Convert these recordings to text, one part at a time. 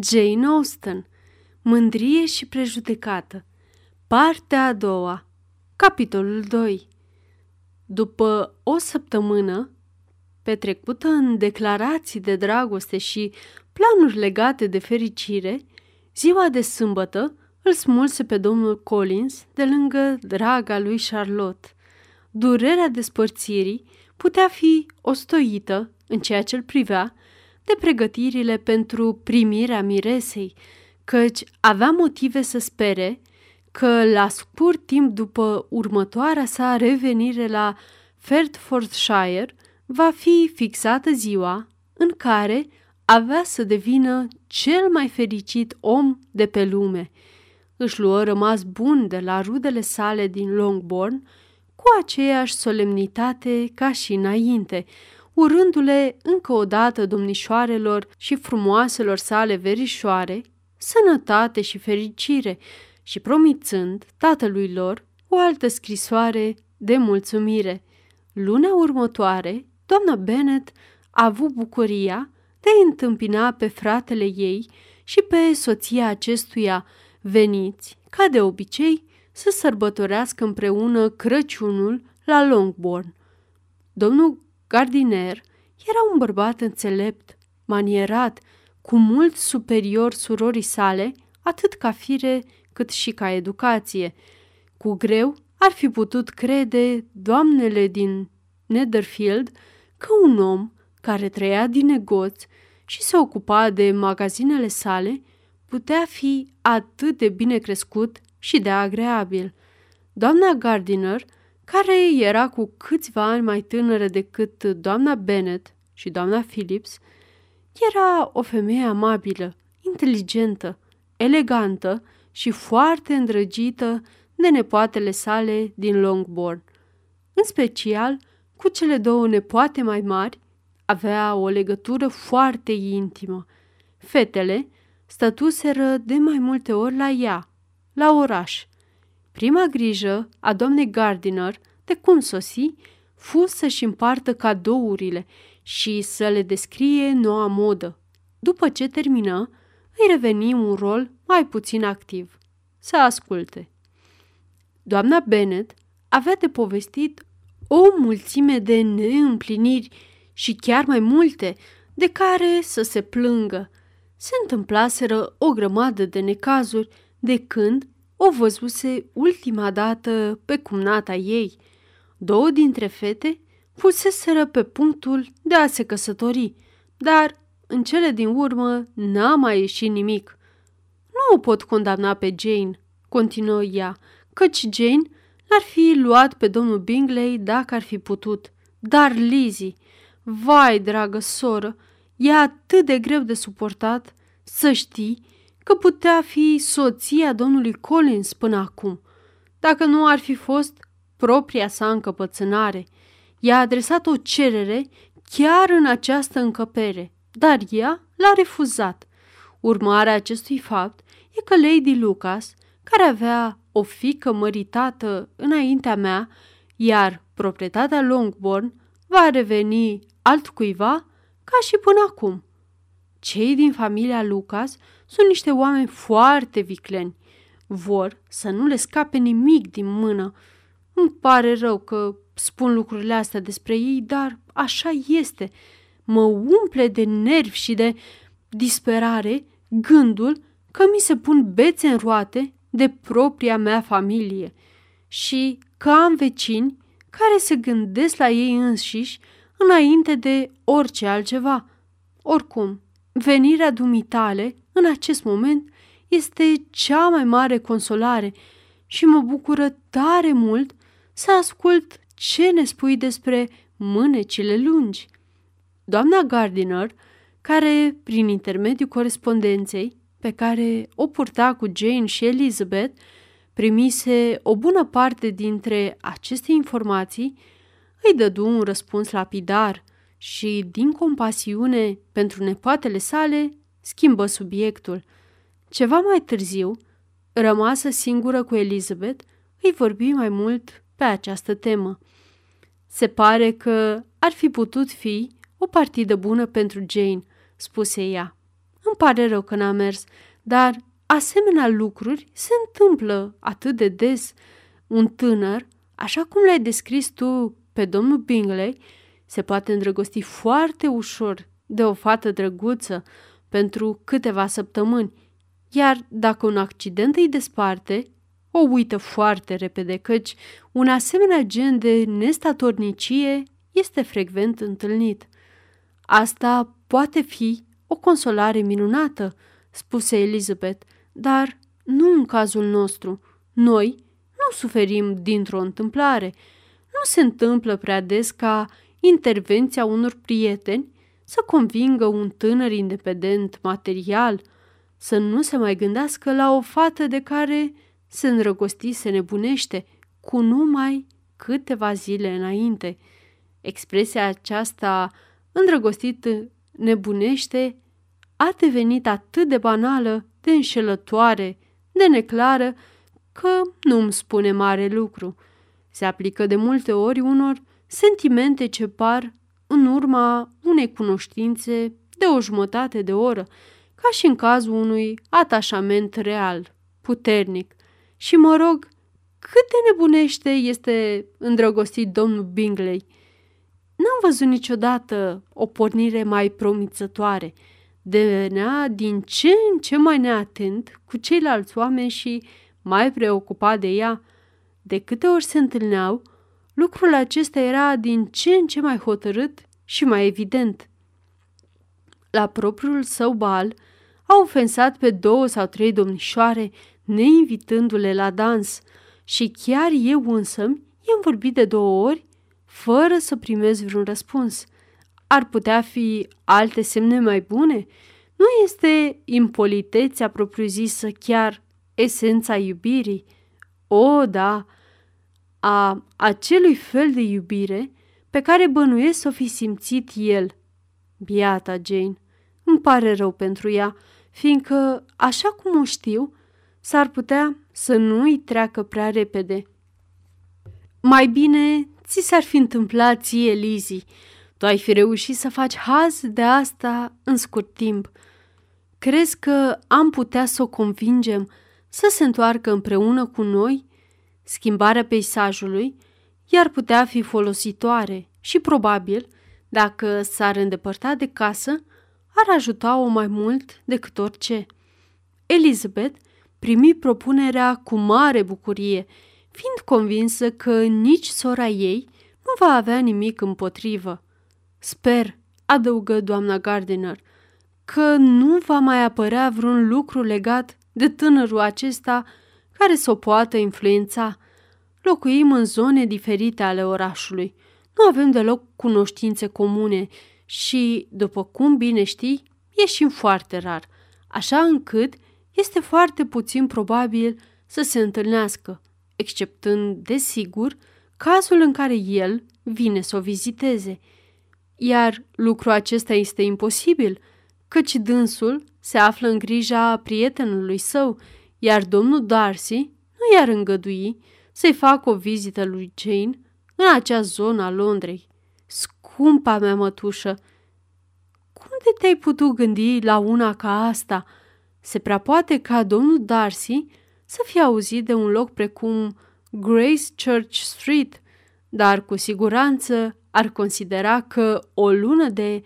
Jane Austen Mândrie și prejudecată Partea a doua Capitolul 2 După o săptămână petrecută în declarații de dragoste și planuri legate de fericire, ziua de sâmbătă îl smulse pe domnul Collins de lângă draga lui Charlotte. Durerea despărțirii putea fi ostoită în ceea ce îl privea de pregătirile pentru primirea miresei, căci avea motive să spere că la scurt timp după următoarea sa revenire la Fertfordshire va fi fixată ziua în care avea să devină cel mai fericit om de pe lume. Își luă rămas bun de la rudele sale din Longbourn cu aceeași solemnitate ca și înainte, urându-le încă o dată domnișoarelor și frumoaselor sale verișoare, sănătate și fericire și promițând tatălui lor o altă scrisoare de mulțumire. Luna următoare, doamna Bennet a avut bucuria de a întâmpina pe fratele ei și pe soția acestuia, veniți, ca de obicei, să sărbătorească împreună Crăciunul la Longbourn. Domnul Gardiner era un bărbat înțelept, manierat, cu mult superior surorii sale, atât ca fire cât și ca educație. Cu greu ar fi putut crede doamnele din Netherfield că un om care trăia din negoți și se ocupa de magazinele sale putea fi atât de bine crescut și de agreabil. Doamna Gardiner care era cu câțiva ani mai tânără decât doamna Bennet și doamna Phillips, era o femeie amabilă, inteligentă, elegantă și foarte îndrăgită de nepoatele sale din Longbourn. În special, cu cele două nepoate mai mari, avea o legătură foarte intimă. Fetele stătuseră de mai multe ori la ea, la oraș, Prima grijă a doamnei Gardiner de cum sosi fu să-și împartă cadourile și să le descrie noua modă. După ce termină, îi reveni un rol mai puțin activ. Să asculte. Doamna Bennet avea de povestit o mulțime de neîmpliniri și chiar mai multe de care să se plângă. Se întâmplaseră o grămadă de necazuri de când o văzuse ultima dată pe cumnata ei. Două dintre fete fuseseră pe punctul de a se căsători, dar în cele din urmă n-a mai ieșit nimic. Nu o pot condamna pe Jane, continuă ea, căci Jane l-ar fi luat pe domnul Bingley dacă ar fi putut. Dar Lizzie, vai, dragă soră, e atât de greu de suportat să știi că putea fi soția domnului Collins până acum, dacă nu ar fi fost propria sa încăpățânare. I-a adresat o cerere chiar în această încăpere, dar ea l-a refuzat. Urmarea acestui fapt e că Lady Lucas, care avea o fică măritată înaintea mea, iar proprietatea Longbourn va reveni altcuiva ca și până acum. Cei din familia Lucas sunt niște oameni foarte vicleni. Vor să nu le scape nimic din mână. Îmi pare rău că spun lucrurile astea despre ei, dar așa este. Mă umple de nervi și de disperare gândul că mi se pun bețe în roate de propria mea familie și că am vecini care se gândesc la ei înșiși înainte de orice altceva. Oricum, venirea dumitale în acest moment este cea mai mare consolare și mă bucură tare mult să ascult ce ne spui despre mânecile lungi. Doamna Gardiner, care, prin intermediul corespondenței pe care o purta cu Jane și Elizabeth, primise o bună parte dintre aceste informații, îi dădu un răspuns lapidar și, din compasiune pentru nepoatele sale, schimbă subiectul. Ceva mai târziu, rămasă singură cu Elizabeth, îi vorbi mai mult pe această temă. Se pare că ar fi putut fi o partidă bună pentru Jane, spuse ea. îmi pare rău că n-a mers, dar asemenea lucruri se întâmplă atât de des. Un tânăr, așa cum l-ai descris tu pe domnul Bingley, se poate îndrăgosti foarte ușor de o fată drăguță pentru câteva săptămâni, iar dacă un accident îi desparte, o uită foarte repede, căci un asemenea gen de nestatornicie este frecvent întâlnit. Asta poate fi o consolare minunată, spuse Elizabeth, dar nu în cazul nostru. Noi nu suferim dintr-o întâmplare. Nu se întâmplă prea des ca intervenția unor prieteni să convingă un tânăr independent material să nu se mai gândească la o fată de care se îndrăgostise nebunește cu numai câteva zile înainte. Expresia aceasta, îndrăgostit nebunește, a devenit atât de banală, de înșelătoare, de neclară, că nu îmi spune mare lucru. Se aplică de multe ori unor sentimente ce par în urma unei cunoștințe de o jumătate de oră, ca și în cazul unui atașament real, puternic. Și mă rog, cât de nebunește este îndrăgostit domnul Bingley. N-am văzut niciodată o pornire mai promițătoare. Devenea din ce în ce mai neatent cu ceilalți oameni și mai preocupat de ea. De câte ori se întâlneau, lucrul acesta era din ce în ce mai hotărât și mai evident. La propriul său bal, a ofensat pe două sau trei domnișoare, neinvitându-le la dans, și chiar eu însă i-am vorbit de două ori, fără să primez vreun răspuns. Ar putea fi alte semne mai bune? Nu este impolitețea propriu-zisă chiar esența iubirii? O, da, a acelui fel de iubire pe care bănuiesc să o fi simțit el. Biata Jane, îmi pare rău pentru ea, fiindcă, așa cum o știu, s-ar putea să nu îi treacă prea repede. Mai bine ți s-ar fi întâmplat ție, Lizzie. Tu ai fi reușit să faci haz de asta în scurt timp. Crezi că am putea să o convingem să se întoarcă împreună cu noi? Schimbarea peisajului i-ar putea fi folositoare și probabil, dacă s-ar îndepărta de casă, ar ajuta-o mai mult decât orice. Elizabeth primi propunerea cu mare bucurie, fiind convinsă că nici sora ei nu va avea nimic împotrivă. Sper, adăugă doamna Gardiner, că nu va mai apărea vreun lucru legat de tânărul acesta care să o poată influența. Locuim în zone diferite ale orașului. Nu avem deloc cunoștințe comune și, după cum bine știi, ieșim foarte rar, așa încât este foarte puțin probabil să se întâlnească, exceptând, desigur, cazul în care el vine să o viziteze. Iar lucrul acesta este imposibil, căci dânsul se află în grija prietenului său, iar domnul Darcy nu i-ar îngădui să-i facă o vizită lui Jane în acea zonă a Londrei. Scumpa mea mătușă, cum de te-ai putut gândi la una ca asta? Se prea poate ca domnul Darcy să fie auzit de un loc precum Grace Church Street, dar cu siguranță ar considera că o lună de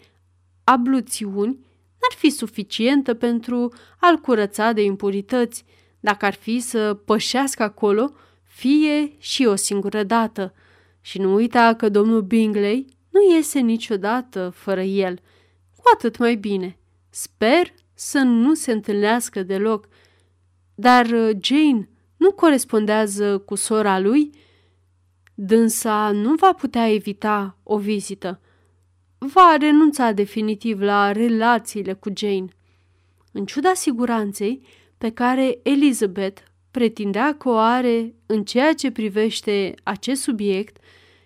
abluțiuni n-ar fi suficientă pentru a-l curăța de impurități, dacă ar fi să pășească acolo fie și o singură dată. Și nu uita că domnul Bingley nu iese niciodată fără el. Cu atât mai bine. Sper să nu se întâlnească deloc. Dar uh, Jane nu corespondează cu sora lui? Dânsa nu va putea evita o vizită. Va renunța definitiv la relațiile cu Jane. În ciuda siguranței pe care Elizabeth pretindea că o are în ceea ce privește acest subiect,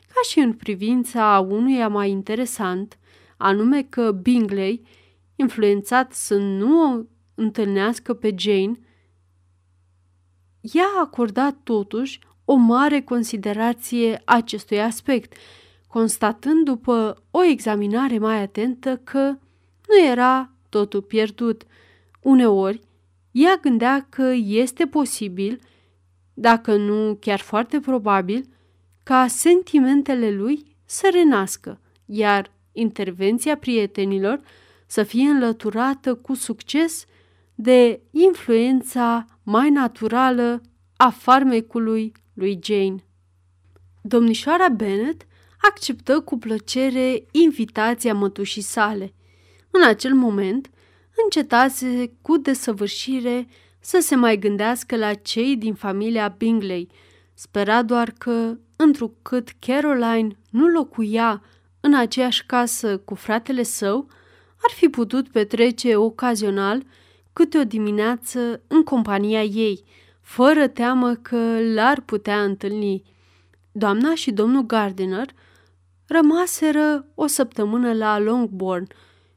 ca și în privința unuia mai interesant, anume că Bingley, influențat să nu o întâlnească pe Jane, ea a acordat totuși o mare considerație acestui aspect, constatând după o examinare mai atentă că nu era totul pierdut – Uneori, ea gândea că este posibil, dacă nu chiar foarte probabil, ca sentimentele lui să renască, iar intervenția prietenilor să fie înlăturată cu succes de influența mai naturală a farmecului lui Jane. Domnișoara Bennet acceptă cu plăcere invitația mătușii sale. În acel moment, încetase cu desăvârșire să se mai gândească la cei din familia Bingley. Spera doar că, întrucât Caroline nu locuia în aceeași casă cu fratele său, ar fi putut petrece ocazional câte o dimineață în compania ei, fără teamă că l-ar putea întâlni. Doamna și domnul Gardiner rămaseră o săptămână la Longbourn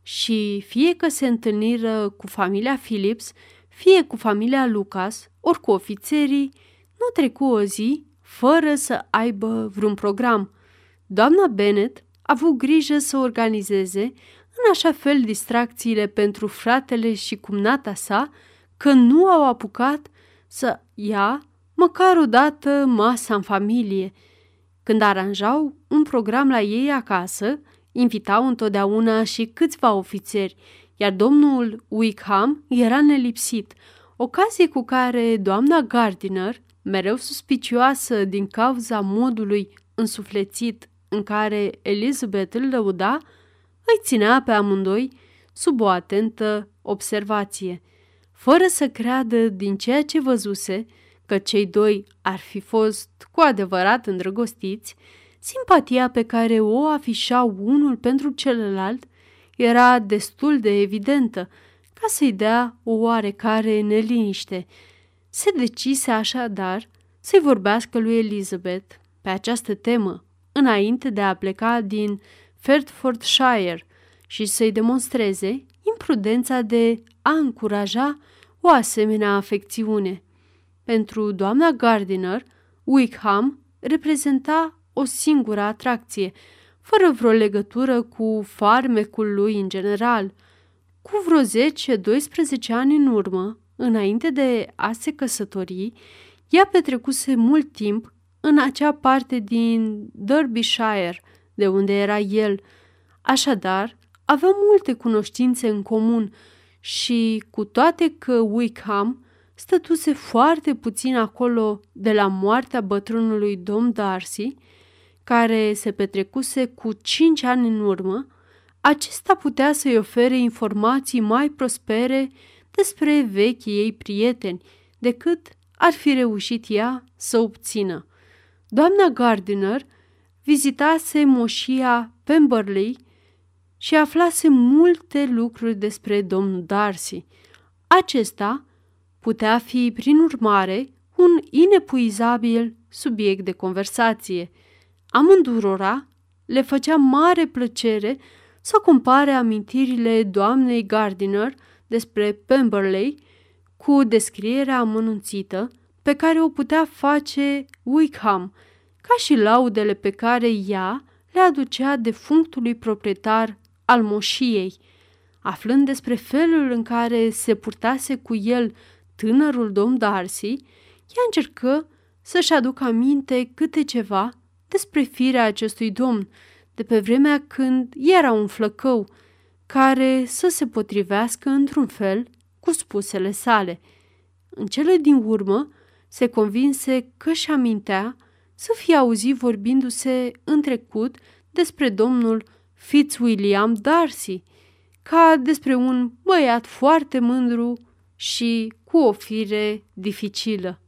și fie că se întâlniră cu familia Phillips, fie cu familia Lucas, ori cu ofițerii, nu trecu o zi fără să aibă vreun program. Doamna Bennet a avut grijă să organizeze în așa fel distracțiile pentru fratele și cumnata sa că nu au apucat să ia măcar o dată masa în familie. Când aranjau un program la ei acasă, invitau întotdeauna și câțiva ofițeri, iar domnul Wickham era nelipsit, ocazie cu care doamna Gardiner, mereu suspicioasă din cauza modului însuflețit în care Elizabeth îl lăuda, îi ținea pe amândoi sub o atentă observație. Fără să creadă din ceea ce văzuse că cei doi ar fi fost cu adevărat îndrăgostiți, simpatia pe care o afișau unul pentru celălalt era destul de evidentă ca să-i dea o oarecare neliniște. Se decise așadar să-i vorbească lui Elizabeth pe această temă înainte de a pleca din Fertfordshire și să-i demonstreze imprudența de a încuraja o asemenea afecțiune. Pentru doamna Gardiner, Wickham reprezenta o singură atracție, fără vreo legătură cu farmecul lui în general. Cu vreo 10-12 ani în urmă, înainte de a se căsători, ea petrecuse mult timp în acea parte din Derbyshire, de unde era el. Așadar, aveau multe cunoștințe în comun și, cu toate că Wickham stătuse foarte puțin acolo de la moartea bătrânului domn Darcy, care se petrecuse cu cinci ani în urmă, acesta putea să-i ofere informații mai prospere despre vechii ei prieteni decât ar fi reușit ea să obțină. Doamna Gardiner vizitase moșia Pemberley și aflase multe lucruri despre domnul Darcy. Acesta putea fi, prin urmare, un inepuizabil subiect de conversație. Amândurora le făcea mare plăcere să compare amintirile doamnei Gardiner despre Pemberley cu descrierea amănunțită pe care o putea face Wickham, ca și laudele pe care ea le aducea de functului proprietar al moșiei. Aflând despre felul în care se purtase cu el tânărul domn Darcy, ea încercă să-și aducă aminte câte ceva despre firea acestui domn, de pe vremea când era un flăcău, care să se potrivească într-un fel cu spusele sale. În cele din urmă, se convinse că și amintea să fie auzit vorbindu-se în trecut despre domnul Fitzwilliam Darcy, ca despre un băiat foarte mândru și cu o fire dificilă.